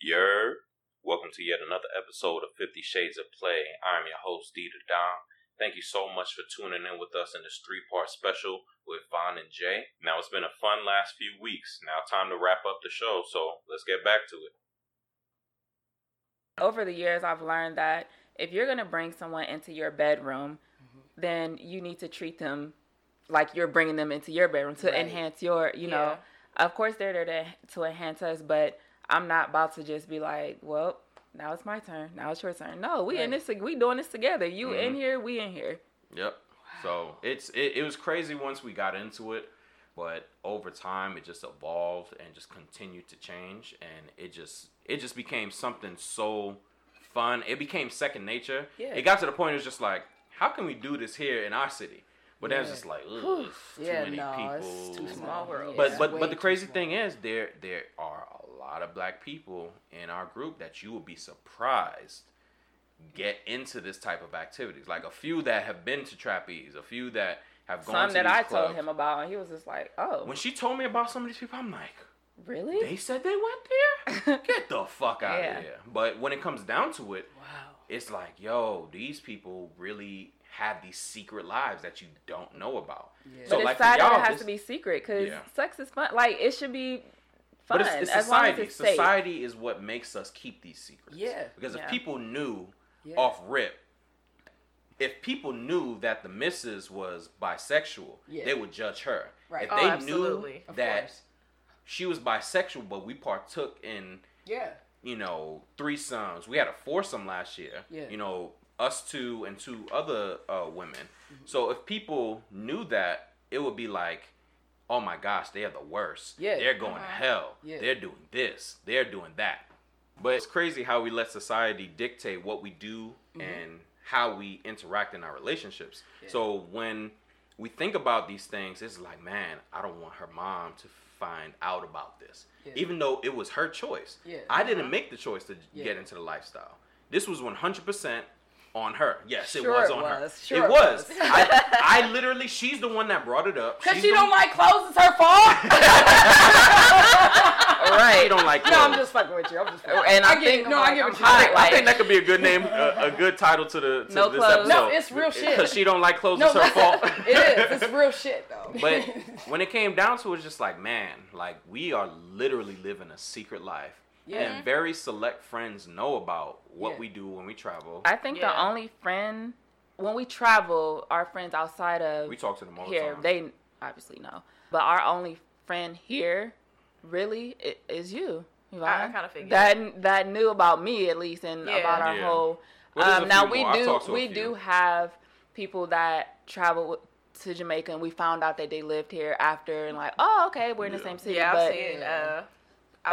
Yer, welcome to yet another episode of Fifty Shades of Play. I'm your host, Dita Dom. Thank you so much for tuning in with us in this three-part special with Vaughn and Jay. Now it's been a fun last few weeks. Now time to wrap up the show, so let's get back to it. Over the years, I've learned that if you're gonna bring someone into your bedroom, mm-hmm. then you need to treat them like you're bringing them into your bedroom to Right. enhance your, you know. Yeah. Of course, they're there to, to enhance us, but I'm not about to just be like, well, now it's my turn. Now it's your turn. No, we in this. We doing this together. You in Mhm. here, we in here. Yep. So it's it, it was crazy once we got into it, but over time it just evolved and just continued to change, and it just it just became something so fun. It became second nature. Yeah. It got to the point it was just like, how can we do this here in our city? But then it's Yeah. just like, ugh, too Yeah, many no, people. it's too Small world. But Yeah. but Way but the crazy thing is there there are a lot of black people in our group that you will be surprised get into this type of activities. Like a few that have been to trapeze, a few that have gone Some to that I clubs. told him about, and he was just like, oh, When she told me about some of these people, I'm like, really? they said they went there? Get the fuck out Yeah. of here. But when it comes down to it, Wow. it's like, yo, these people really have these secret lives that you don't know about. Yeah. But So it's like for sad y'all, it has this- to be secret because Yeah. sex is fun. Like it should be fun But it's, it's society. it's. Society is what makes us keep these secrets. Yeah. Because if people knew Yeah. off rip, if people knew that the missus was bisexual, Yeah. they would judge her. Right. If Oh, they absolutely. knew Of that course. she was bisexual, but we partook in, Yeah. you know, threesomes. We had a foursome last year. Yeah. You know, us two and two other uh, women. Mm-hmm. So if people knew that, it would be like, oh my gosh, they are the worst. Yeah. They're going to Uh-huh. hell. Yeah. They're doing this. They're doing that. But it's crazy how we let society dictate what we do and how we interact in our relationships. Mm-hmm. Yeah. So when we think about these things, it's like, man, I don't want her mom to find out about this. Yeah. Even though it was her choice. Yeah. I didn't make the choice to Yeah. get into the lifestyle. This was 100% on her. Yes, it Sure was it on her. Sure it it was. was. I, I literally, she's the one that brought it up. Cause she don't one- like clothes. It's her fault. Right. She don't like no, I'm just fucking with you. I'm just. Fucking. And I I'm get thinking no, I like, get I'm what you hot, I think, I think that could be a good name, a, a good title to the to No this clothes. episode. No, it's real shit. Because she don't like clothes, No, it's her fault. it is. It's real shit though. but when it came down to it, it's just like, man, like we are literally living a secret life. Yeah. And very select friends know about what Yeah. we do when we travel. I think the only friend when we travel, our friends outside of we talk to them all the here, time. they obviously know. But our only friend here, really, is you. I- I kinda figured. that that knew about me at least and Yeah. about our Yeah. whole. Well, um, now we more. Do talked to a we do have people that travel with- to Jamaica and we found out that they lived here after and like oh okay we're in the same city Yeah, I've seen. Uh,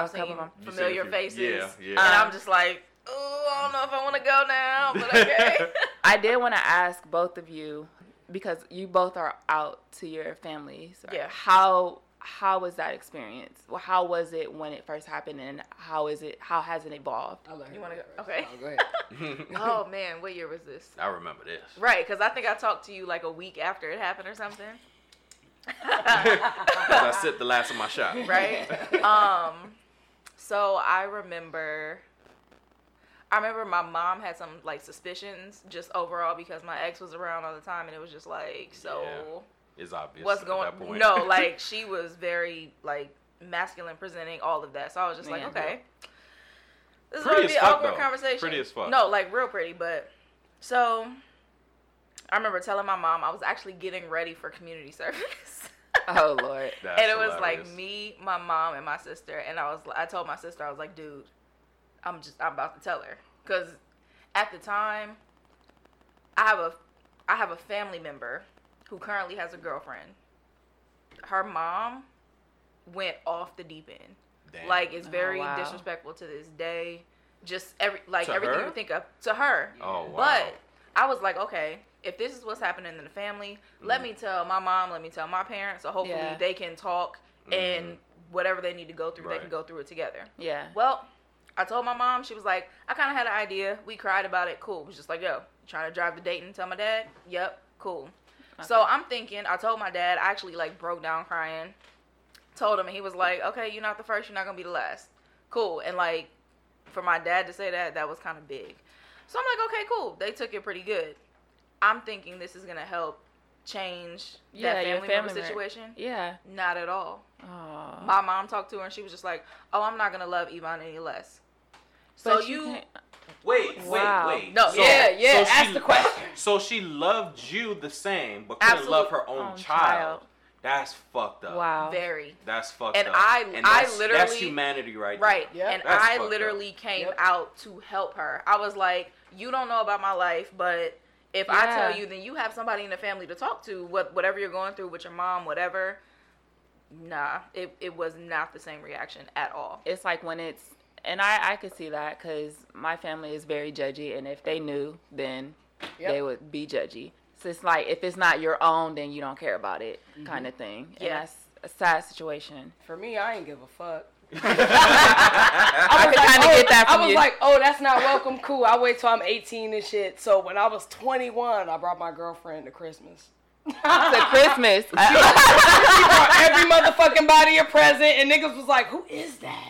I've A couple seen of 'em. Familiar few- faces. yeah, yeah. And Um, I'm just like, oh, I don't know if I want to go now, but okay. I did want to ask both of you because you both are out to your families. Yeah. How how was that experience? Well, how was it when it first happened, and how is it? How has it evolved? I'll You wanna go go- okay. Oh, go ahead. oh man, what year was this? I remember this. Right, because I think I talked to you like a week after it happened or something. 'Cause I sipped the last of my shot. right? um, so I remember, I remember my mom had some like suspicions just overall because my ex was around all the time, and it was just like, so It's obvious. what's at going? that point. No, like she was very like masculine presenting all of that, so I was just like, Yeah. okay, this is Pretty gonna be an fuck, awkward though. conversation. Pretty as fuck. No, like real pretty, but so. I remember telling my mom I was actually getting ready for community service. Oh Lord. That's and it was hilarious. like me, my mom, and my sister. And I was, I told my sister, I was like, dude, I'm just, I'm about to tell her, because at the time, I have a, I have a family member who currently has a girlfriend. Her mom went off the deep end. Damn. Like it's Oh, very wow. disrespectful to this day. Just every like To everything her? you think of to her. Oh wow. But I was like, okay, if this is what's happening in the family, let mm-hmm. me tell my mom, let me tell my parents, so hopefully Yeah. they can talk and mm-hmm. whatever they need to go through, they can go through it together. Yeah. Well, I told my mom, she was like, I kind of had an idea. We cried about it. Cool. It was just like, yo, trying to drive to Dayton? Tell my dad. Yep. Cool. So I'm thinking, I told my dad, I actually like broke down crying. Told him, and he was like, okay, you're not the first, you're not gonna be the last. Cool. And like, for my dad to say that, that was kind of big. So I'm like, okay, cool. They took it pretty good. I'm thinking this is gonna help change Yeah, that family, member family member. situation. Yeah. Not at all. Oh. My mom talked to her and she was just like, "Oh, I'm not gonna love Yvonne any less." So But you, Wait, Wow. wait, wait. No, So- yeah, yeah. so ask she- the question. So she loved you the same, but couldn't Absolute- love her own, Own child. child. That's fucked up. Wow. very That's fucked And up. I- and I that's, that's literally- humanity right right. Yep. And That's I fucked up. literally came Yep. out to help her. I was like, "You don't know about my life, but if I tell you, then you have somebody in the family to talk to. What whatever you're going through with your mom, whatever." Nah, it it was not the same reaction at all. It's like when it's, and I I could see that because my family is very judgy, and if they knew, then Yep. they would be judgy. So it's like if it's not your own, then you don't care about it, Mm-hmm. kind of thing. And Yeah. that's a sad situation. For me, I ain't give a fuck. I could kind of oh, get that from I was you. like, oh, that's not welcome. Cool. I wait till I'm 18 and shit. So when I was 21, I brought my girlfriend to Christmas. to Christmas. She brought every motherfucking body a present, and niggas was like, "Who is that?"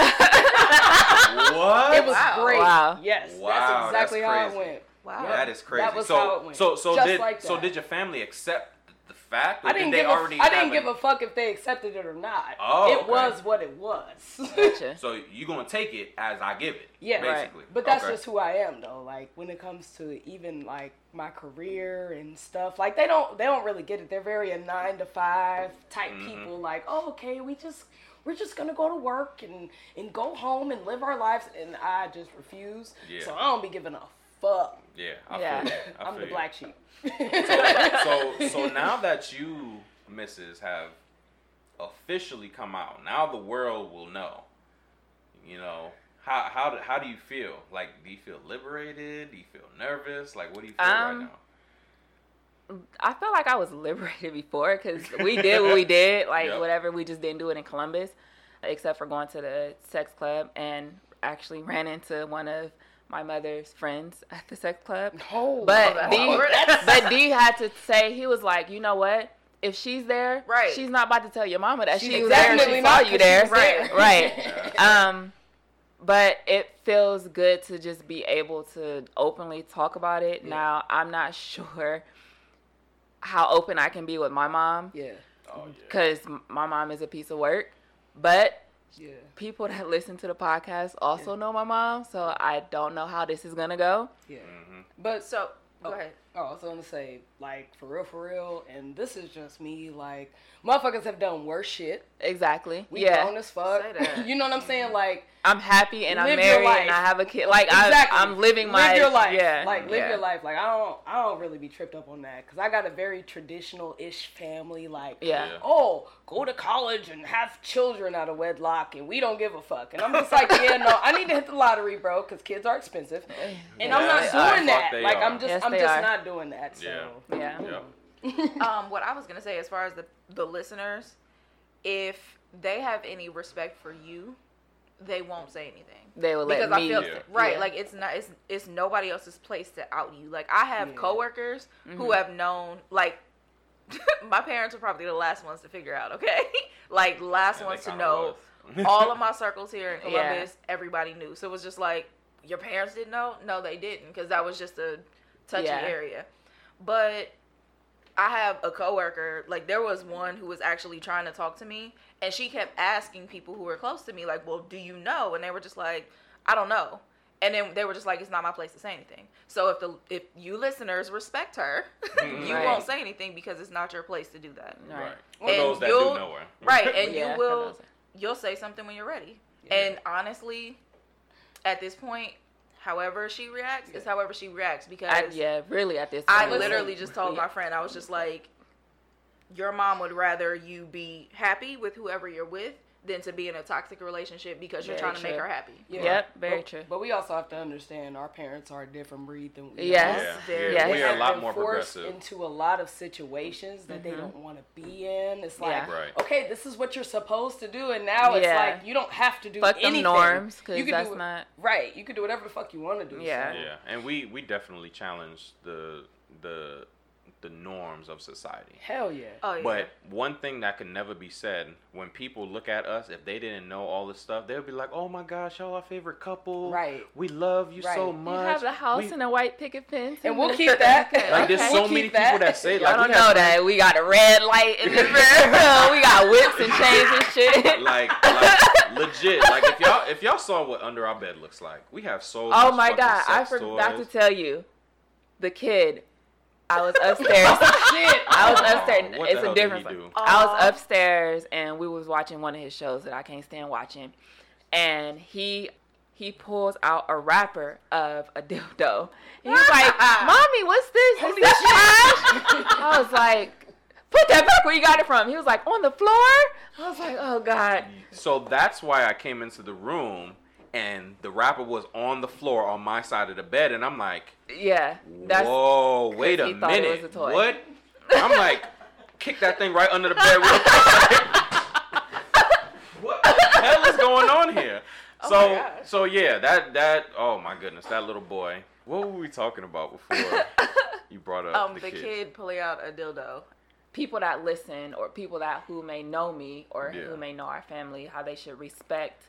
what? It was Wow. great. Wow. Yes, Wow, that's exactly that's how it crazy. went. Wow. Yep. That is crazy. That was so, how it went. so, so Just did like so did your family accept the fact, or I didn't did they give already? a, I didn't give a fuck if they accepted it or not. Oh, it okay. was what it was. Gotcha. So you're gonna take it as I give it? Yeah, right. But that's Okay. just who I am, though. Like when it comes to even like my career and stuff, like they don't they don't really get it. They're very a nine to five type Mhm. people. Like, oh, okay, we just we're just gonna go to work and and go home and live our lives, and I just refuse. Yeah. So I don't be giving a fuck. Yeah, I Yeah. feel. I I'm feel the you. black sheep. so so now that you, Mrs. have officially come out, now the world will know. You know how how do, how do you feel? Like, do you feel liberated? Do you feel nervous? Like, what do you feel right Um, now? I felt like I was liberated before because we did what we did, like Yeah. whatever. We just didn't do it in Columbus, except for going to the sex club and actually ran into one of my mother's friends at the sex club. Oh, But that's D, but D had to say he was like, you know what? If she's there, Right. she's not about to tell your mama that She's she was there. and She saw not, you 'cause she there, was there. right? Um, but it feels good to just be able to openly talk about it. Yeah. Now I'm not sure how open I can be with my mom yeah, Oh yeah. because my mom is a piece of work, but yeah. people that listen to the podcast also know my mom, so I don't know how this is gonna go. Yeah. hmm But So go Oh. ahead. Oh, so I was gonna say, like, for real, for real, and this is just me, like, motherfuckers have done worse shit. Exactly. We yeah. grown as fuck. You know what I'm saying? Mm-hmm. Like, I'm happy and I'm married and. I have a kid. Like exactly. I'm, I'm living my live your life. Yeah, Like, live yeah. your life. Like, I don't, I don't really be tripped up on that because I got a very traditional-ish family. Like, Yeah. Yeah. oh, go to college and have children out of wedlock, and we don't give a fuck. And I'm just like, yeah, no, I need to hit the lottery, bro, because kids are expensive, and I'm not doing are. that. Like, are. I'm just, Yes, I'm just are. not doing that. So, Yeah. Yeah. Um, what I was gonna say as far as the the listeners, if they have any respect for you, they won't say anything. They will let because me. I feel Yeah. right, Yeah. like it's not it's it's nobody else's place to out you. Like I have Yeah. coworkers who Mhm. have known like my parents were probably the last ones to figure out, okay? like last Yeah, ones to know. All of my circles here in Yeah. Columbus, everybody knew. So it was just like your parents didn't know? No, they didn't because that was just a touchy Yeah. area. But I have a coworker, like there was one who was actually trying to talk to me and she kept asking people who were close to me like, "Well, do you know?" And they were just like, "I don't know." And then they were just like, "It's not my place to say anything." So if the if you listeners respect her, mm-hmm. you Right. won't say anything because it's not your place to do that. Right. Right. For And those that you'll- do know her. Right, and Yeah, you will you'll say something when you're ready. Yeah. And honestly, at this point, however she reacts is however she reacts because I, yeah, really at this. I literally just told Yeah. my friend, I was just like, your mom would rather you be happy with whoever you're with than to be in a toxic relationship because you're Very trying to make her happy. Yeah. Yep, very but, true. But we also have to understand our parents are a different breed than we Yes. are. Yeah, Very- yeah, Yes. we are a lot more forced progressive. into a lot of situations that they Mhm. don't want to be in. It's like, Yeah. Right. okay, this is what you're supposed to do, and now it's Yeah. like you don't have to do Fuck them anything. norms You because can that's do it- not. right. You can do whatever the fuck you want to do. Yeah. so- Yeah, and we we definitely challenge the the the norms of society. Hell yeah. Oh yeah. But one thing that can never be said when people look at us, if they didn't know all this stuff, they'll be like, "Oh my gosh, y'all our favorite couple. Right. We love you so much. You have a house We- and a white picket fence, And we'll keep that. Like there's Okay. so We'll many keep people that. that say Y'all like don't we have know friends- that we got a red light in this room. we got whips and chains and shit. like, like legit. Like if y'all if y'all saw what under our bed looks like, we have so. oh my fucking god, I forgot to tell you, the kid. I was upstairs. Shit. I was Oh, upstairs. what the it's hell a did difference. he do? I was upstairs and we was watching one of his shows that I can't stand watching, and he he pulls out a wrapper of a dildo. He was like, "Mommy, what's this? Is Holy this shit. trash?" I was like, "Put that back where you got it from." He was like, "On the floor." I was like, "Oh God." So that's why I came into the room and the wrapper was on the floor on my side of the bed, and I'm like, Yeah, that's whoa, wait a he thought it minute, was a toy. what? I'm like, kick that thing right under the bed. what the hell is going on here? Oh so, my so yeah, that that oh my goodness, that little boy. What were we talking about before you brought up um, the, the kid? kid pulling out a dildo. people that listen or people that who may know me or Yeah. who may know our family how they should respect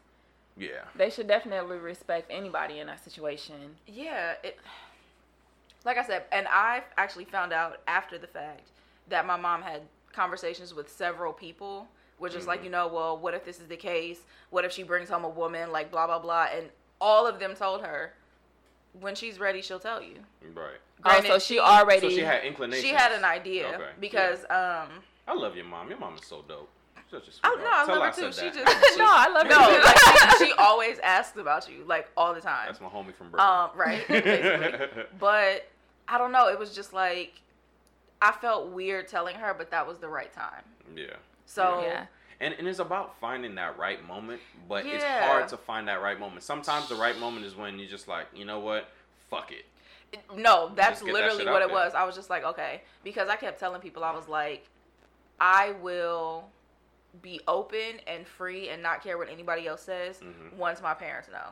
Yeah, they should definitely respect anybody in that situation Yeah, it. Like I said, and I actually found out after the fact that my mom had conversations with several people, which is like, Mhm. you know, well, what if this is the case? What if she brings home a woman? Like, blah blah blah, and all of them told her, when she's ready, she'll tell you. right. oh so Granted, she already So she had inclination. She had an idea Okay, because um I love your mom. Your mom is so dope. She's Such a Oh no, I Tell love her I too. She that. just no i love no, like, she, she always asks about you, like all the time. That's my homie from Brooklyn. Um, right. But I don't know. It was just like I felt weird telling her, but that was the right time. yeah. So yeah And, and it's about finding that right moment, but it's hard to find that right moment. Sometimes the right moment is when you're just like, you know what? Fuck it. no, that's Just get that literally what it there. was. I was just like, okay, because I kept telling people I was like, I will be open and free and not care what anybody else says Mhm. once my parents know.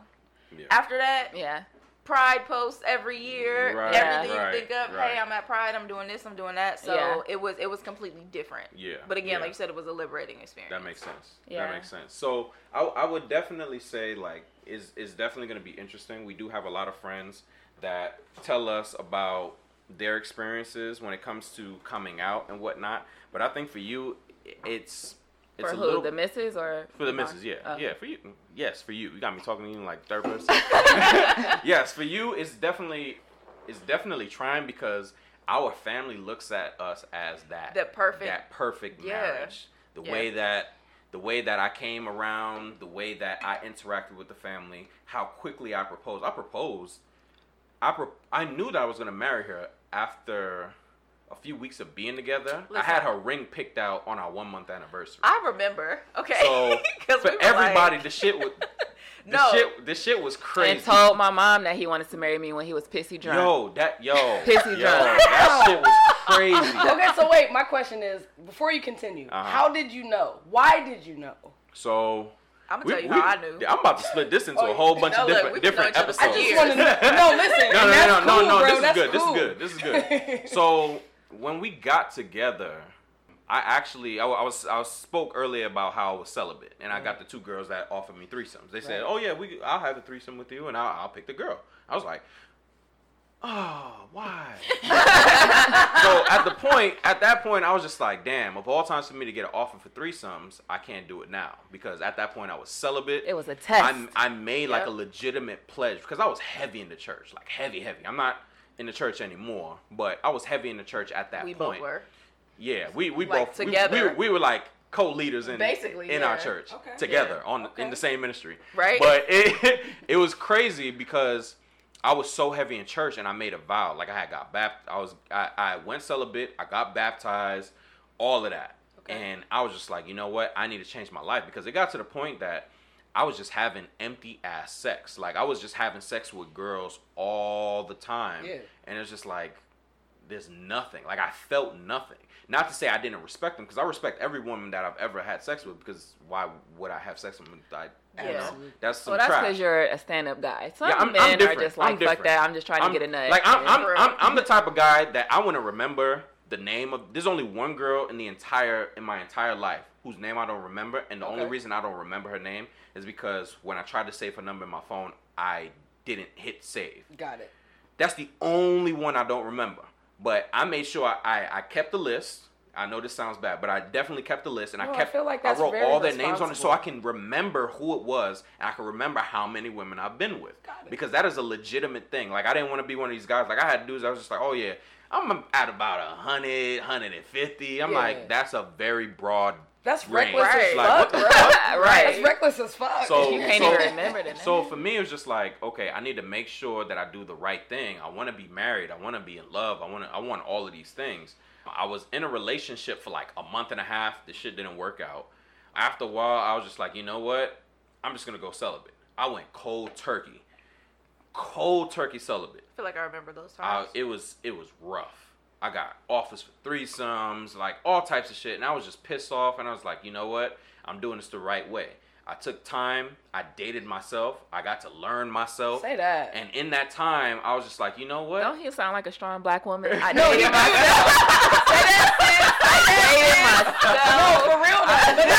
Yeah. After that, yeah Pride posts every year. Right, everything right, you think of, right. hey, I'm at Pride, I'm doing this, I'm doing that. So Yeah. it was it was completely different. yeah. But again, yeah. like you said, it was a liberating experience. That makes sense. Yeah. That makes sense. So I, I would definitely say like is is definitely going to be interesting. We do have a lot of friends that tell us about their experiences when it comes to coming out and whatnot. But I think for you, it's it's for who little the misses or for the misses. Yeah, Oh. yeah. For you, yes, for you. You got me talking to you like third person. yes, for you, it's definitely it's definitely trying because our family looks at us as that The perfect- that perfect Yeah. marriage. The Yeah. way that the way that I came around, the way that I interacted with the family, how quickly I proposed. I proposed. I pro- I knew that I was gonna marry her after a few weeks of being together. I had her ring picked out on our one month anniversary. I remember. Okay. So for we everybody, like- the shit was the No. shit the shit was crazy. and told my mom that he wanted to marry me when he was pissy drunk Yo, that yo, Pissy yo, drunk. that shit was crazy. Okay, so wait, my question is before you continue, Uh-huh. how did you know? Why did you know? So I'm gonna we- tell you we- how I knew. yeah, I'm about to split this into Oh, a whole bunch no, of different we've different knowing each other episodes. I just want to know. No, listen. no, no, no, no, cool, no, bro. This is good. This is good. This is good. So when we got together, I actually I, I was I spoke earlier about how I was celibate, and I got the two girls that offered me threesomes. They said, Right. "Oh yeah, we I'll have a threesome with you, and I'll, I'll pick the girl." I was like, "Oh, why?" so at the point, at that point, I was just like, "Damn!" Of all times for me to get an offer for threesomes, I can't do it now because at that point I was celibate. it was a test I, I made like a legitimate pledge because I was heavy in the church, like heavy, heavy. I'm not in the church anymore, but I was heavy in the church at that point. we point. both were. Yeah, we we Like, both together. We, were, we were like co-leaders in Basically, in our church Okay. together Yeah. on Okay. in the same ministry. Right? But it it was crazy because I was so heavy in church and I made a vow. Like I had got baptized. I was I, I went celibate. I got baptized. All of that. Okay. And I was just like, you know what? I need to change my life because it got to the point that I was just having empty ass sex. Like I was just having sex with girls all the time. Yeah. And it's just like there's nothing. Like I felt nothing. Not to say I didn't respect them because I respect every woman that I've ever had sex with because why would I have sex with them? I, you know, that's some well that's because you're a stand-up guy some Yeah, I'm- I'm men are just like fuck that i'm just trying I'm, to get a nut Like I'm, I'm. I'm, I'm the type of guy that I want to remember the name of. There's only one girl in the entire in my entire life whose name I don't remember, and the only reason I don't remember her name is because when I tried to save her number in my phone, I didn't hit save. Got it. That's the only one I don't remember. But I made sure I, I, I kept the list. I know this sounds bad, but I definitely kept the list and No, I I kept feel like that's I wrote all their names on it so. I can remember who it was and I can remember how many women I've been with. Got it. Because that is a legitimate thing. Like I didn't want to be one of these guys. Like I had dudes I was just like, Oh yeah, I'm at about a hundred, hundred and fifty. I'm Yeah. like, that's a very broad That's range. reckless Right. as Like, fuck, what the bro. fuck? That's reckless as fuck. So- You can't so- even remember the. So for me, it was just like, okay, I need to make sure that I do the right thing. I want to be married. I want to be in love. I want to. I want all of these things. I was in a relationship for like a month and a half. The shit didn't work out. After a while, I was just like, you know what? I'm just gonna go celibate. I went cold turkey, cold turkey celibate. I feel like I remember those I, times. it was it was rough. I got offers for threesomes, like all types of shit, and I was just pissed off. And I was like, you know what? I'm doing this the right way. I took time. I dated myself. I got to learn myself. Say that. And in that time, I was just like, you know what? Don't he sound like a strong black woman? I No, dated myself. Say that. I dated myself. no, for real. No,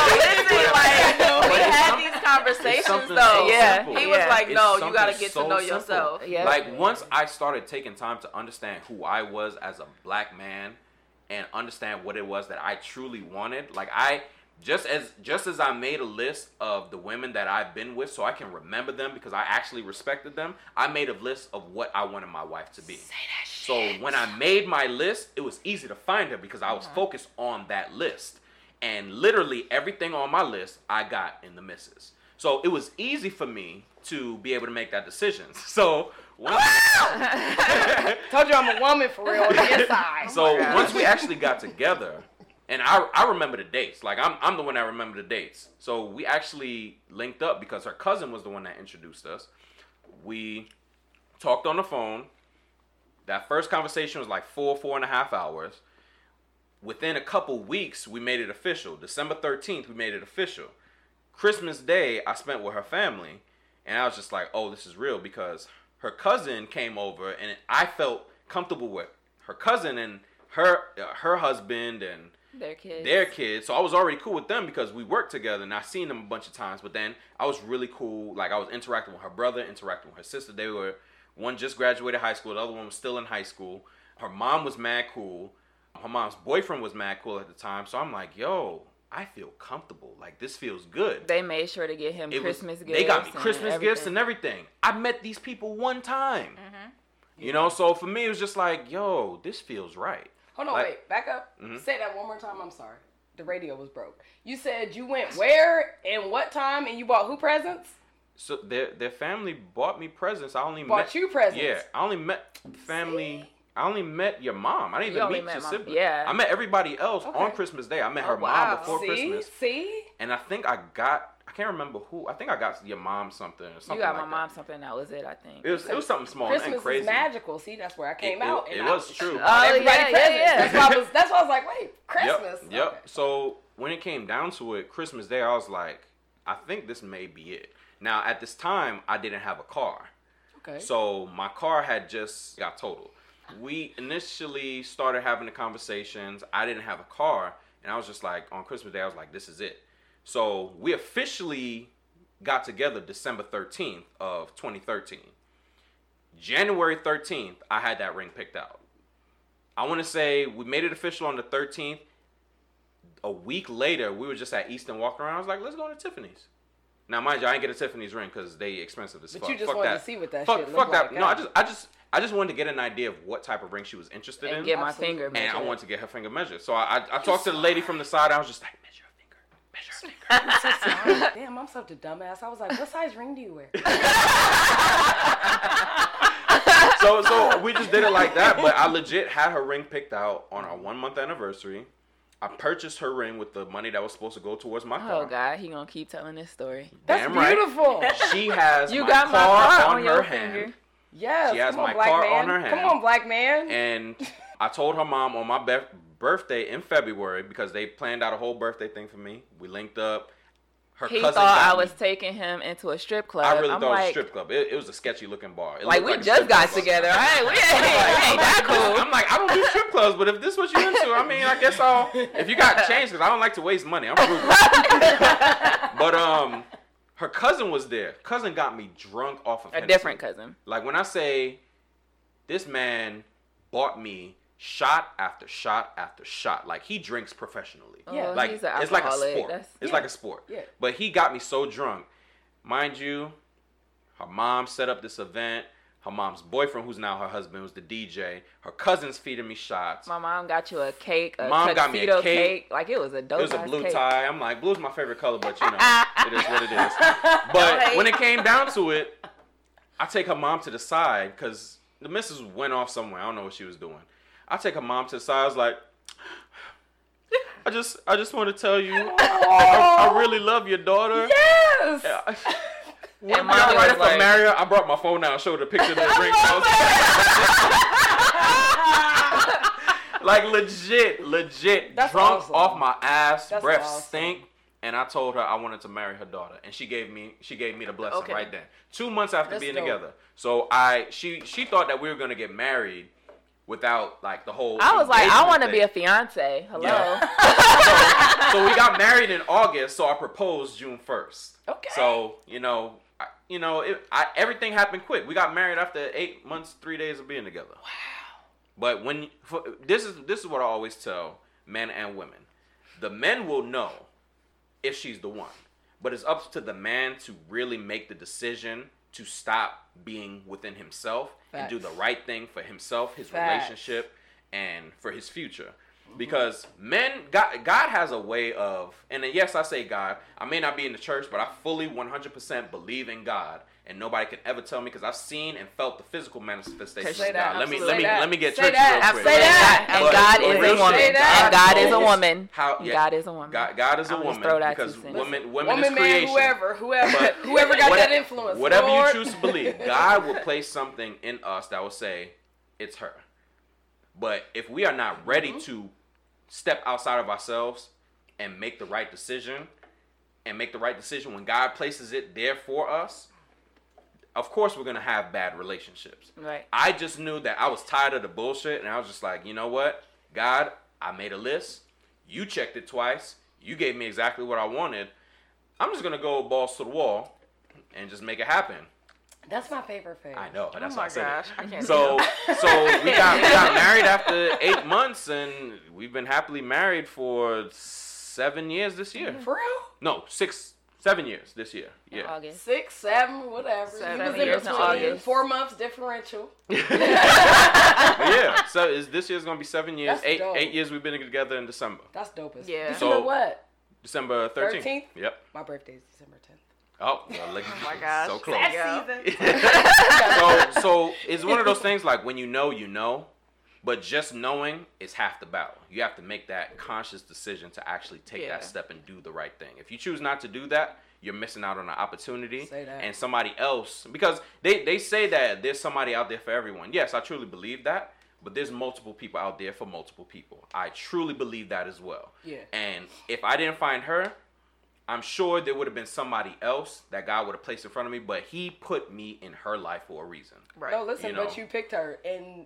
like, we had these conversations though. so Yeah, simple. He was Yeah. like, "No, you gotta get so to know simple. yourself." Yeah. Like once I started taking time to understand who I was as a black man and understand what it was that I truly wanted, like I just as just as I made a list of the women that I've been with so I can remember them because I actually respected them, I made a list of what I wanted my wife to be. So when I made my list, it was easy to find her because I was uh-huh. focused on that list. And literally everything on my list I got in the misses. So it was easy for me to be able to make that decision. So once, Told you I'm a woman for real on the inside. so oh God. once we actually got together, and I, I remember the dates. Like I'm I'm the one that remember the dates. So we actually linked up because her cousin was the one that introduced us. We talked on the phone. That first conversation was like four, four and a half hours. Within a couple weeks, we made it official. December 13th, we made it official. Christmas Day, I spent with her family, and I was just like, oh, this is real because her cousin came over, and I felt comfortable with her cousin and her uh, her husband and Their kids. their kids. So I was already cool with them because we worked together and I seen them a bunch of times. But then I was really cool. Like I was interacting with her brother, interacting with her sister. They were one just graduated high school, the other one was still in high school. Her mom was mad cool. Her mom's boyfriend was mad cool at the time. So I'm like, yo, I feel comfortable. Like this feels good. They made sure to get him It was- Christmas gifts. They got me and Christmas gifts and everything. I met these people one time. Mm-hmm. You know, so for me it was just like, yo, this feels right. Hold on, Like- wait, back up. Mhm. Say that one more time. I'm sorry. The radio was broke. You said you went where and what time, and you bought who presents? So their their family bought me presents. I only Bought met you presents. Yeah, I only met family. I only met your mom. I didn't You even only meet met your my- sibling. yeah. I met everybody else Okay. on Christmas Day. I met oh, her Oh, wow. mom before See, Christmas, see. and I think I got. I can't remember who. I think I got your mom something or something. You got like my that. mom something. That was it. I think. It was it was something small, nothing Christmas crazy. is magical. See, that's where I came It- it- out. it and I was true. Oh, everybody yeah, yeah, presents. yeah. That's, why I was, that's why I was like, wait, Christmas. Yep. Yep. Okay. So when it came down to it, Christmas Day, I was like, I think this may be it. Now at this time, I didn't have a car. Okay. So my car had just got totaled. We initially started having the conversations. I didn't have a car, and I was just like, on Christmas Day, I was like, this is it. So we officially got together December 13th of 2013. January 13th, I had that ring picked out. I want to say we made it official on the 13th. A week later, we were just at Easton walking around. I was like, let's go to Tiffany's. Now, mind you, I didn't get a Tiffany's ring because they expensive as fuck. But fuck. you just fuck wanted that. to see what that fuck, shit fuck that. like, No, I just, I just, I just wanted to get an idea of what type of ring she was interested in, and get my Absolutely. finger and I wanted to get her finger measured. So I, I, I talked to the lady from the side. I was just like, measure her finger, measure her finger. I'm so Damn, I'm such a dumbass. I was like, what size ring do you wear? so, so we just did it like that. But I legit had her ring picked out on our one month anniversary. I purchased her ring with the money that was supposed to go towards my oh, car. Oh God, he gonna keep telling this story. That's Damn right. beautiful. She has You my got my car car on, on her your hand. Yes. She has on, my black car man. on her hand. Come on, black man. And I told her mom on my be- birthday in February because they planned out a whole birthday thing for me. We linked up. her he cousin thought I was me. taking him into a strip club. I really I'm thought it was a strip club. It, it was a sketchy looking bar. It like we a just got club. together, right? We ain't, that cool. I'm like, I don't do strip clubs, but if this is what you into, I mean, I guess I'll. If you got change, because I don't like to waste money. I'm frugal. but um, her cousin was there. Cousin got me drunk off of a Hennessy. different cousin. Like when I say, this man bought me shot after shot after shot. Like he drinks professionally. Yeah. Oh, like he's an it's like a sport. That's- It's Yeah. like a sport. Yeah. But he got me so drunk. Mind you, her mom set up this event. Her mom's boyfriend, who's now her husband, was the DJ. Her cousin's feeding me shots. My mom got you a cake, a Mom got me a tuxedo cake. Like it was a dope it was a blue cake. tie. I'm like, blue's my favorite color, but you know, it is what it is. But when it came down to it, I take her mom to the side because the missus went off somewhere. I don't know what she was doing. I take her mom to the side. I was like, I just, I just want to tell you, I, I really love your daughter. Yes. Yeah. And When mommy I right was after like- marry her, I brought my phone out and showed her a picture of the ring. I was- like legit, legit, That's drunk awesome. off my ass, That's breath awesome. stink. And I told her I wanted to marry her daughter, and she gave me she gave me the blessing Okay. right then. Two months after That's being dope. together, so I she she thought that we were gonna get married without like the whole. I was like, I want to be a fiance. Hello. Yeah. so we got married in August, so I proposed June first. Okay. So you know, I, you know, it, I, everything happened quick. We got married after eight months, three days of being together. Wow. But when for, this is this is what I always tell men and women, the men will know if she's the one, but it's up to the man to really make the decision to stop being within himself and do the right thing for himself, his Facts. relationship, and for his future. Because men, God, God has a way of, and yes, I say God. I may not be in the church, but I fully 100% believe in God, and nobody can ever tell me because I've seen and felt the physical manifestations Say of God. Let me let me that. let me get Say churchy that, real quick. say that. And But- God is a woman. And God is a woman. How, yeah, God is a woman. God, God is a I'm gonna woman throw that because two women, women Woman, is man, creation. whoever, whoever, But whoever got what- that influence. Whatever Lord. you choose to believe, God will place something in us that will say it's her. But if we are not ready Mm-hmm. to step outside of ourselves and make the right decision, and make the right decision when God places it there for us, of course we're gonna have bad relationships. Right. I just knew that I was tired of the bullshit, and I was just like, you know what, God, I made a list. You checked it twice. You gave me exactly what I wanted. I'm just gonna go balls to the wall and just make it happen. That's my favorite thing. I know. Oh That's my why I said gosh, I can't. So, so we got we got married after eight months, and we've been happily married for seven years this year. For real? No, six, seven years this year. Yeah. August. Six, seven, whatever. Seven you was in years in. August. Four months differential. Yeah. So is this year's gonna be seven years? That's eight dope. eight years we've been together in December. That's dope as Yeah. December So- what? December thirteenth. 13th? Yep. My birthday is December 10th. Oh, well, look, Oh my gosh. so close. That so so it's one of those things like when you know you know but just knowing is half the battle you have to make that conscious decision to actually take Yeah. that step and do the right thing if you choose not to do that you're missing out on an opportunity Say that. and somebody else because they they say that there's somebody out there for everyone yes i truly believe that but there's multiple people out there for multiple people i truly believe that as well Yeah. and if i didn't find her I'm sure there would have been somebody else that God would have placed in front of me, but He put me in her life for a reason. right. No, listen, You but you picked her, and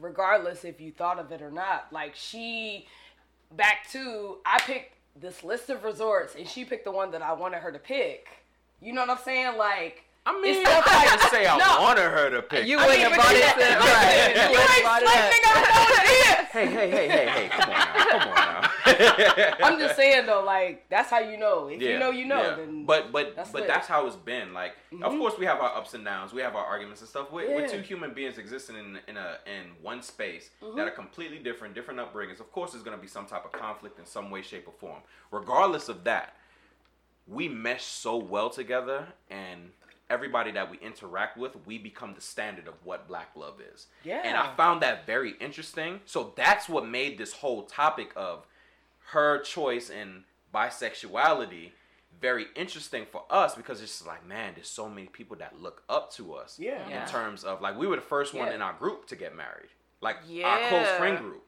regardless if you thought of it or not, like she, back to I picked this list of resorts, and she picked the one that I wanted her to pick. You know what I'm saying? Like, I mean, It's stuff I like- didn't say I No. wanted her to pick. You I wouldn't have brought it right. you ain't brought it slick, up. nigga. I know what it is. Hey, hey, hey, hey, hey! Come on now, come on now. I'm just saying though, like that's how you know. If Yeah, you know, you know. yeah. Then but but that's but lit. that's how it's been. Like, of Mhm. course, we have our ups and downs. We have our arguments and stuff. We're, we're two human beings existing in in a in one space Mhm. that are completely different, different upbringings. Of course, there's going to be some type of conflict in some way, shape, or form. Regardless of that, we mesh so well together, and everybody that we interact with, we become the standard of what black love is. yeah. And I found that very interesting. So that's what made this whole topic of her choice and bisexuality very interesting for us because it's like, man, there's so many people that look up to us yeah. Yeah. in terms of like we were the first one Yeah. in our group to get married. Like our close friend group.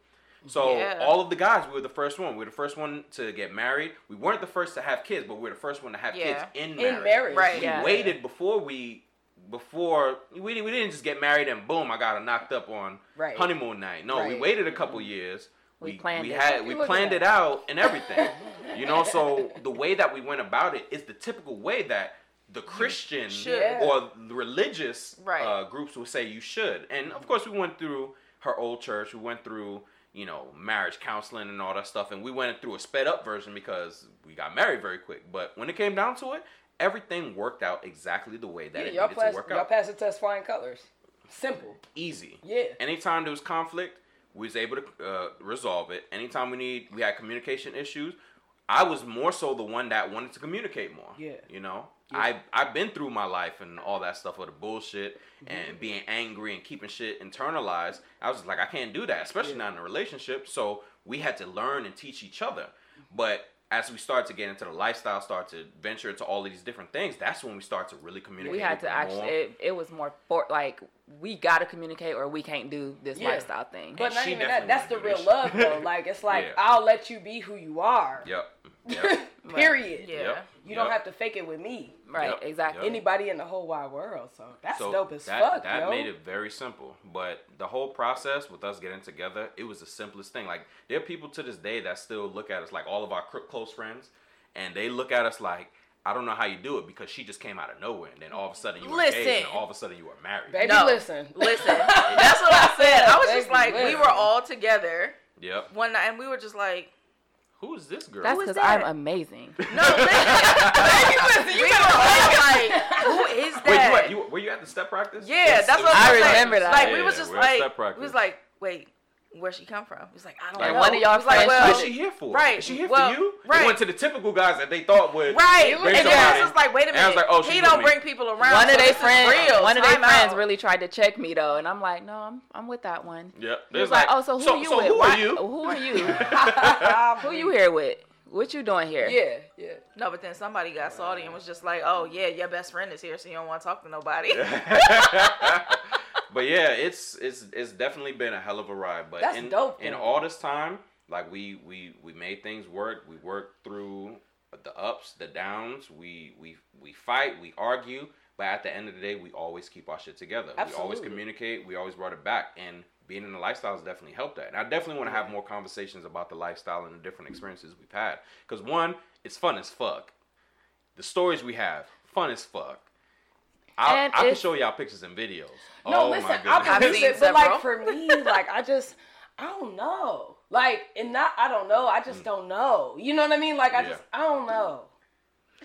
So Yeah. all of the guys, we were the first one. We were the first one to get married. We weren't the first to have kids, but we were the first one to have Yeah. kids in marriage. In marriage. marriage. Right. We Yeah. waited before we before we didn't, we didn't just get married and boom, I got it knocked up on Right. honeymoon night. No, we waited a couple years. We planned we it. had we planned it out and everything. you know, so the way that we went about it is the typical way that the Christian or the religious Right. uh, groups would say you should. And of course, we went through her old church. We went through you know marriage counseling and all that stuff, and we went through a sped up version because we got married very quick. But when it came down to it, everything worked out exactly the way that Yeah, it y'all, needed pass, to work y'all out. passed the test flying colors. Simple. Easy. Yeah. Anytime there was conflict, we was able to uh, resolve it. Anytime we need, we had communication issues. I was more so the one that wanted to communicate more. Yeah. You know, Yeah. I I've been through my life and all that stuff with the bullshit and being angry and keeping shit internalized. I was just like, I can't do that, especially Yeah. not in a relationship. So we had to learn and teach each other. But as we start to get into the lifestyle, start to venture into all of these different things, that's when we start to really communicate. we had to actually. It, it was more for like we got to communicate or we can't do this Yeah. lifestyle thing. But And not she even that. That's the real love, though. Like it's like Yeah. I'll let you be who you are. Yep. Yep. Period. Yeah. Yep. You don't Yep. have to fake it with me. right? Yep. Exactly. Yep. Anybody in the whole wide world. So that's So dope as that, fuck, That yo. made it very simple. But the whole process with us getting together, it was the simplest thing. Like there are people to this day that still look at us like all of our close friends, and they look at us like. I don't know how you do it because she just came out of nowhere, and then all of a sudden you were engaged, and Listen. all of a sudden you were married. Baby, No. listen. Listen, that's what I said. I was just Baby, like, we were all together Yep. one night, and we were just like, Who is this girl? That's Who is because I'm amazing. no, listen, we were all like, who is that? Wait, you, were, you were you at the step practice? Yeah, Yes, that's what was I I'm saying. remember practice. that. Like we Yeah, was just we're at step like, we was like, wait, where's she come from? He was like, I don't Like, know. one of y'all was like, well, What's she here for? Right, Is she here well, for you? right. They went to the typical guys that they thought would. Right, Bring and then I somebody. was just like, wait a And I was like, oh, she's he don't me. bring people around. one so of their friends, real. one of their friends out. really tried to check me though, and I'm like, no, I'm I'm with that one. Yep. He was like, oh, so who are you so with? Who Why- are you? Who are you? who you here with? What you doing here? Yeah, yeah. No, but then somebody got salty and was just like, oh yeah, your best friend is here, so you don't want to talk to nobody. But yeah, it's it's it's definitely been a hell of a ride. But That's in, dope, in all this time, like we we we made things work. We worked through the ups, the downs. We we we fight, we argue, but at the end of the day, we always keep our shit together. We always communicate. We always brought it back, and being in the lifestyle has definitely helped that. And I definitely want to have more conversations about the lifestyle and the different experiences we've had. Because one, it's fun as fuck. The stories we have, fun as fuck. I'll, And I can show y'all pictures and videos. No, oh listen, my I goodness. I've believe seen it, but like for me, like I just, I don't know. Like, and not, I don't know. I just don't know. You know what I mean? Like, I Mm. Yeah. just, I don't know.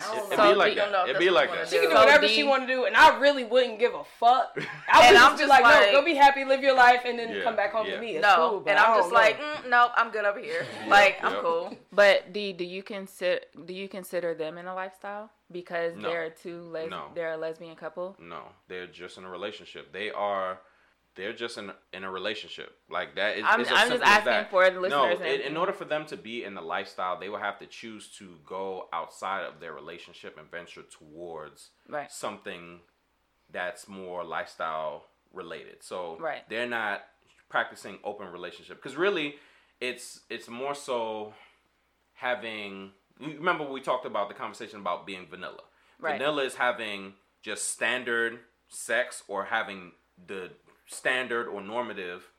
I It, don't it know. be like you don't that. know if It that's be like that. She can do whatever D- she want to do, and I really wouldn't give a fuck. I would And just I'm be just like, like- no, go be happy, live your life, and then Yeah, come back home yeah. to me. It's no, cool, and I I'm just know. like, mm, nope, I'm good over here. Like I'm cool. But D, do you consider do you consider them in a lifestyle because No. they're two les- No. they're a lesbian couple? No, they're just in a relationship. They are. They're just in in a relationship like that. It's, I'm- it's I'm just asking for the listeners No, in, in order for them to be in the lifestyle, they will have to choose to go outside of their relationship and venture towards Right. something that's more lifestyle related. So Right. they're not practicing open relationship because really, it's it's more so having. Remember we talked about the conversation about being vanilla. Right. Vanilla is having just standard sex or having the standard or normative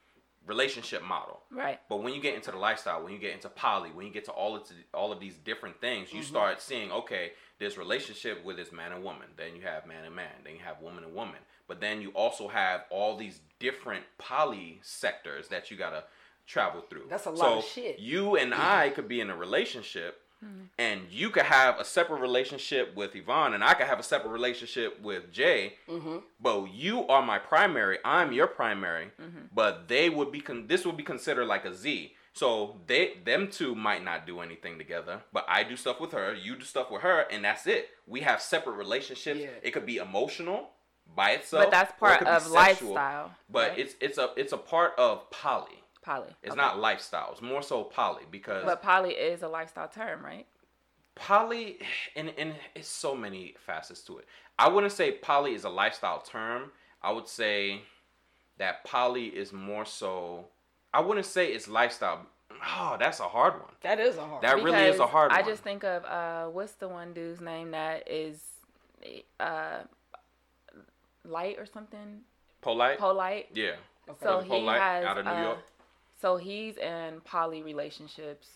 relationship model. Right. But when you get into the lifestyle, when you get into poly, when you get to all of the, all of these different things, Mm-hmm. you start seeing okay, this relationship with this man and woman. Then you have man and man. Then you have woman and woman. But then you also have all these different poly sectors that you gotta travel through. That's a lot so of shit. You and I could be in a relationship. Mm-hmm. And you could have a separate relationship with Yvonne, and I could have a separate relationship with Jay. Mm-hmm. But you are my primary. I'm your primary. Mm-hmm. But they would be. Con- this would be considered like a Z. So they, them two might not do anything together. But I do stuff with her. You do stuff with her, and that's it. We have separate relationships. Yeah. It could be emotional by itself. But that's it part of sexual. lifestyle. But right? it's it's a it's a part of poly. Poly. It's Okay. not lifestyle. It's more so poly because But poly is a lifestyle term, right? poly and and it's so many facets to it. I wouldn't say poly is a lifestyle term. I would say that poly is more so I wouldn't say it's lifestyle. Oh, that's a hard one. That is a hard. That really is a hard I one. I just think of uh, what's the one dude's name that is uh, light or something, Polite. polite. yeah. So he Polite has out of New uh, York. So he's in poly relationships.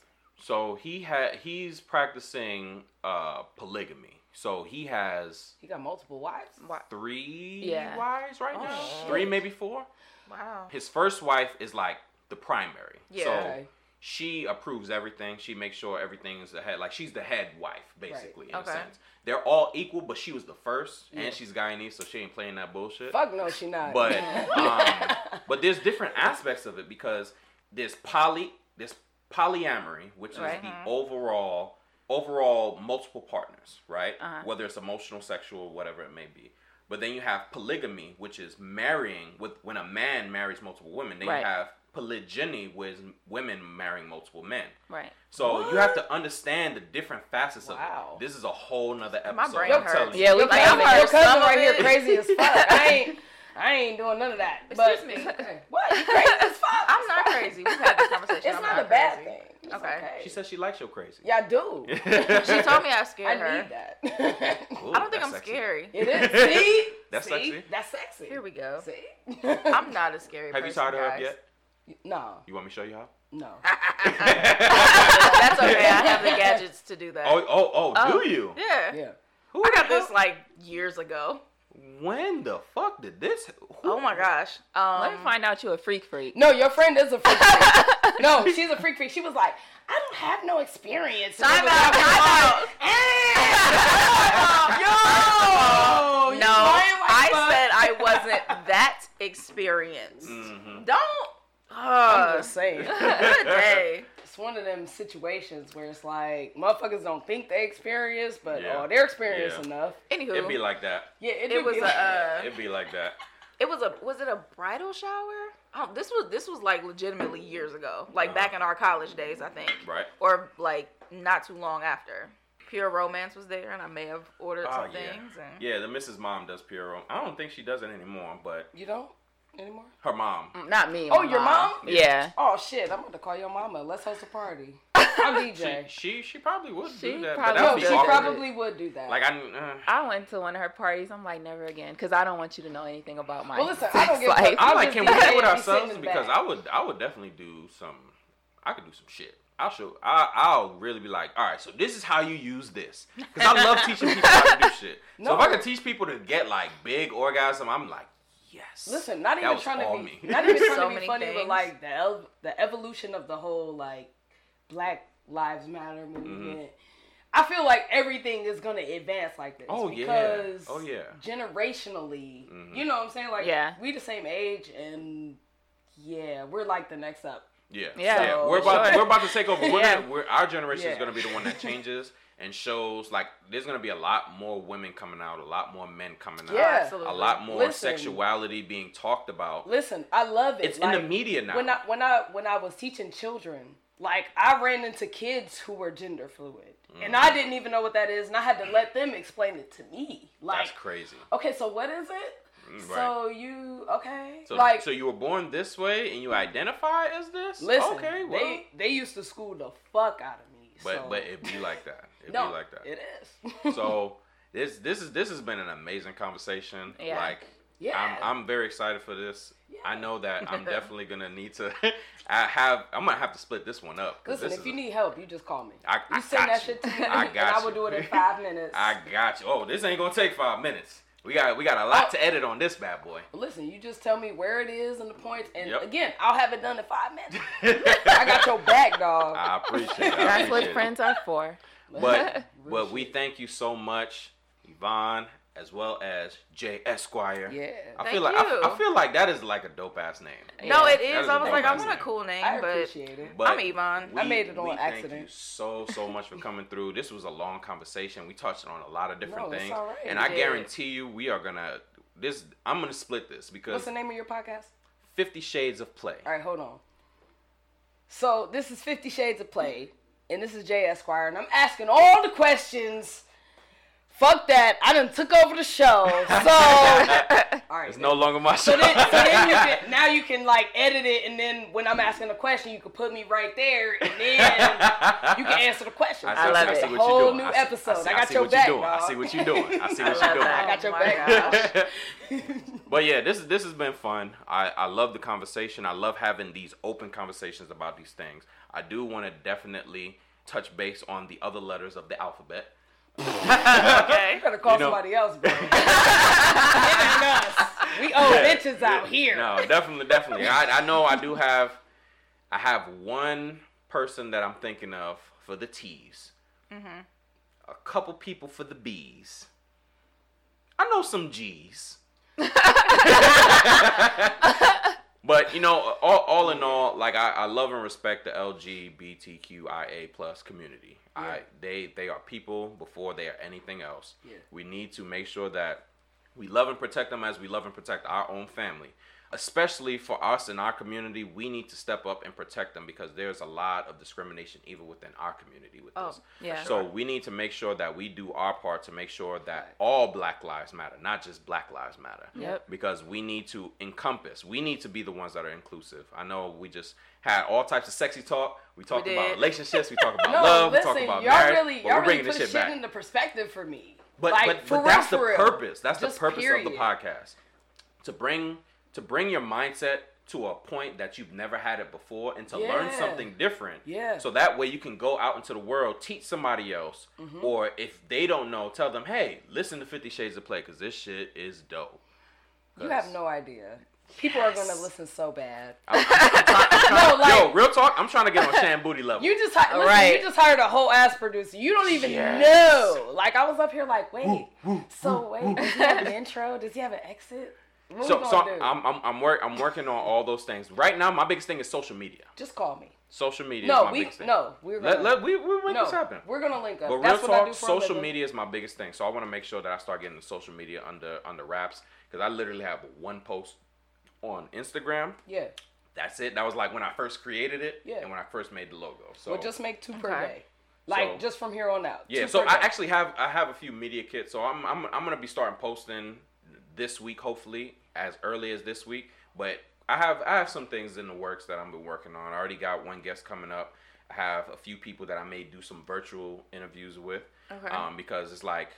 So he had he's practicing uh polygamy. So he has He got multiple wives. Three Yeah. wives right Oh, now. shit. Three, maybe four. Wow. His first wife is like the primary. Yeah. So she approves everything. She makes sure everything is the head. Like she's the head wife, basically, in Okay. a sense. They're all equal, but she was the first, Yeah. and she's Guyanese, so she ain't playing that bullshit. Fuck no, she not. But um, but there's different aspects of it because there's poly there's polyamory, which is Right. the overall overall multiple partners, right? Uh-huh. Whether it's emotional, sexual, whatever it may be. But then you have polygamy, which is marrying with when a man marries multiple women. Then Right. you have polygyny, with women marrying multiple men. Right. So you have to understand the different facets Wow. of it. This is a whole nother episode. My brain I'm hurts. telling you. Yeah, we your Like, cousin, I've your cousin some right here crazy as fuck. I ain't, I ain't doing none of that. But Excuse me. what? You crazy as fuck? I'm not crazy. We've had this conversation. It's I'm not, not a bad crazy. thing. It's Okay. She says she likes your crazy. Yeah, I do. She told me I I scared her. need that. Ooh, I don't think I'm sexy. scary. it is. See? That's See? sexy. That's sexy. Here we go. See? I'm not a scary Have you person, tied her up yet? No, You want me to show you how? no. That's okay. I have the gadgets to do that. Oh, oh, oh, Oh. do you? yeah. Yeah. Who I got this like years ago. When the fuck did this? Who? Oh my gosh. Um, Let me find out you a freak freak. No, your friend is a freak freak. no, she's a freak freak. She was like, I don't have no experience. And Time it out. like, Time out. Yo! No, I fuck. said I wasn't that experienced. Mhm. Don't. I'm Uh, just saying. good day. It's one of them situations where it's like motherfuckers don't think they experienced, but Yeah. oh, they're experienced Yeah. enough. Anywho, It'd be like that. Yeah, it, it was be a. like- Uh, It'd be like that. it was a. Was it a bridal shower? Oh, this was this was like legitimately years ago, like back in our college days, I think, Right. or like not too long after. Pure Romance was there, and I may have ordered Oh, some yeah. things. And Yeah, the Mrs. Mom does pure rom. I don't think she does it anymore, but you don't anymore. her mom. Mm, Not me. Oh, your mom? Yeah. Oh shit! I'm about to call your mama. Let's host a party. I'm DJ. she she probably would She do that, but probably that No, would she awkward. probably would do that. Like I, uh, I went to one of her parties. I'm like, never again, because I don't want you to know anything about my Well, listen, I don't give a life. I'm I'll like, just can we there do it and be ourselves? in Because back. I would I would definitely do some. I could do some shit. I'll show. I, I'll really be like, all right. So this is how you use this. Because I love teaching people how to do shit. So if I No. could teach people to get like big orgasm, I'm like, yes. Listen, not That even was trying all to be, me. not even trying So to be many funny, but like the el- the evolution of the whole like Black Lives Matter Mm-hmm. movement. I feel like everything is gonna advance like this. Oh, yeah. because Oh, yeah. Generationally, Mhm. you know what I'm saying? Like, Yeah. we the same age, and yeah, we're like the next up. Yeah, Yeah, yeah. We're about sure. we're about to take over. We're Yeah. gonna, we're, our generation is gonna be the one that changes and shows like there's gonna be a lot more women coming out, a lot more men coming out, Yeah. absolutely. a lot more Listen. sexuality being talked about. Listen, I love it. It's in the media now. When I when I when I was teaching children, like I ran into kids who were gender fluid, and I didn't even know what that is, and I had to let them explain it to me. Like, That's crazy. okay, so what is it? Mm, So you okay? So, like, so you were born this way and you identify as this? listen, okay, well, they they used to school the fuck out of me. but so. but it be like that. It no, be like that. It is. so this this is this has been an amazing conversation. Yeah. Like yeah, I'm I'm very excited for this. I know that I'm definitely gonna need to. I have. I'm gonna have to split this one up. Listen, this if is you a- need help, you just call me. I- you I send got that you. shit to me, I and got I will do it in five minutes. I got you. Oh, this ain't gonna take five minutes. We got we got a lot Oh. to edit on this bad boy. Listen, you just tell me where it is and the points, and Yep. again, I'll have it done in five minutes. I got your back, dog. I appreciate it. I That's what it. friends are for. But Real but we thank you so much, Yvonne, as well as Jay Esquire. Yeah. I Thank feel like I, you. I feel like that is like a dope ass name. no, Yeah. it That is. is I a was like, I dope-ass want a cool name, I but appreciate it. But I'm Yvonne. I made it on we Thank you accident. so so much for coming through. This was a long conversation. We touched on a lot of different No, it's things, all right. and I did. guarantee you, we are gonna this. I'm gonna split this because What's the name of your podcast? Fifty Shades of Play. All right, hold on. So this is Fifty Shades of Play, and this is Jay Esquire, and I'm asking all the questions. Fuck that! I done took over the show. So, all right, It's no longer my show. So then, so then you can now you can like edit it, and then when I'm asking a question, you can put me right there, and then you can answer the question. I, I see, love I it. see what Whole you're doing. new I see- episode. I, see, I got see your what back, you're doing. I see what you're doing. I see what you're doing. I got your Oh back. but yeah, this is this has been fun. I I love the conversation. I love having these open conversations about these things. I do want to definitely touch base on the other letters of the alphabet. okay. You better call You know- somebody else, bro. it ain't us. We owe Yeah, bitches out yeah. here. No, definitely, definitely. I, I know I do have, I have one person that I'm thinking of for the T's. Mm-hmm. A couple people for the B's. I know some G's. but you know, all, all in all, like I, I love and respect the LGBTQIA plus community. I they they are people before they are anything else. Yeah. We need to make sure that we love and protect them as we love and protect our own family. Especially for us in our community, we need to step up and protect them because there's a lot of discrimination even within our community with Oh, this. yeah. So we need to make sure that we do our part to make sure that all Black Lives Matter, not just Black Lives Matter. Yep. Because we need to encompass. We need to be the ones that are inclusive. I know we just had all types of sexy talk. We talked We about relationships. We talk about No, love. listen, we talk about y'all marriage. really, but y'all we're really bringing put this shit shit back. into perspective for me. But like, but, for but that's real, the real. purpose. That's Just the purpose of the podcast. To bring to bring your mindset to a point that you've never had it before and to learn something different. Yeah. So that way you can go out into the world, teach somebody else, Mm-hmm. or if they don't know, tell them, "Hey, listen to 50 Shades of Play because this shit is dope." You have no idea. People are gonna listen so bad. no, like- yo, real talk. I'm trying to get on Shan Booty level. You just hi- listen, Right. you just hired a whole ass producer. You don't even Yes. know. Like I was up here like, wait, so wait, does he have an intro? Does he have an exit? What so so do? I'm I'm I'm, work, I'm working on all those things. Right now, my biggest thing is social media. just call me. Social media is No, my we biggest thing. no, we're gonna Let, let we we make no, this happen. we're gonna link up. But real That's what I talk, do for social media is my biggest thing. So I want to make sure that I start getting the social media under under wraps because I literally have one post on Instagram. Yeah, That's it. That was like when I first created it Yeah. and when I first made the logo. So we'll just make two per Okay. day. Like So- just from here on out. yeah. So I day. actually have I have a few media kits. So I'm I'm I'm gonna be starting posting this week, hopefully as early as this week. But I have I have some things in the works that I'm been working on. I already got one guest coming up. I have a few people that I may do some virtual interviews with. Okay. Um, because it's like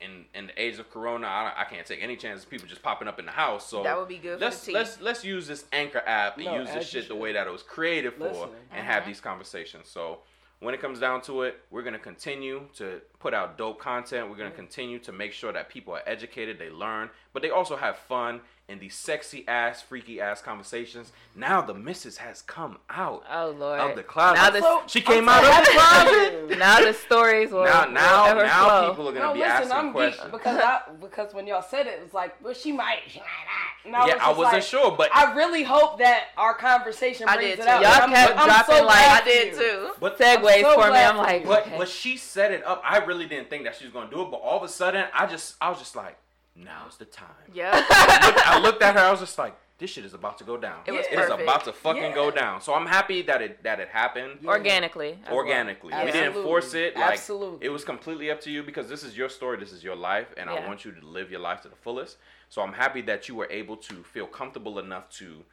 in in the age of Corona, I, I can't take any chances of people just popping up in the house. So That would be good Let's the tea. let's let's use this Anchor app and No, use this as you shit the way that it was created for, Listen. and have these conversations. So when it comes down to it, we're gonna continue to put out dope content. We're gonna continue to make sure that people are educated, they learn, but they also have fun in these sexy ass, freaky ass conversations. Now the missus has come out Oh Lord. of the closet. Now the So- she came out of the closet. now the stories will Now, now, will ever now flow. people are gonna No, be listen, asking I'm geeked questions. because I because when y'all said it, it was like, well, she might, she might not. And I yeah, was I wasn't like, sure, but I really hope that our conversation I brings did it too. out. Y'all And I'm, kept I'm dropping so like- I did too. but Segues so for me. I'm like, you. But okay. but she set it up. I really didn't think that she was gonna do it. But all of a sudden, I just I was just like, now's the time. Yeah. I, looked, I looked at her. I was just like, this shit is about to go down. It was It is perfect. about to fucking go down. So I'm happy that it that it happened. organically. as well. Organically, we didn't force it. Like Absolutely. it was completely up to you because this is your story, this is your life, and I want you to live your life to the fullest. So I'm happy that you were able to feel comfortable enough to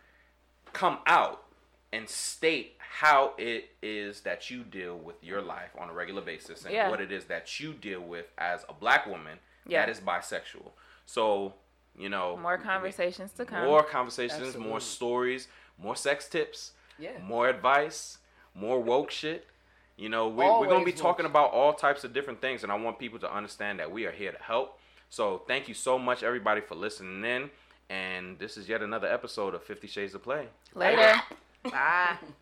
come out and state how it is that you deal with your life on a regular basis and Yeah. what it is that you deal with as a black woman Yeah. that is bisexual. So, you know, More conversations to come. more conversations, Absolutely. more stories, more sex tips, Yeah. more advice, more woke shit. You know, we, we're going to be talking woke. about all types of different things, and I want people to understand that we are here to help. So, thank you so much, everybody, for listening in. And this is yet another episode of Fifty Shades of Play. Later. Và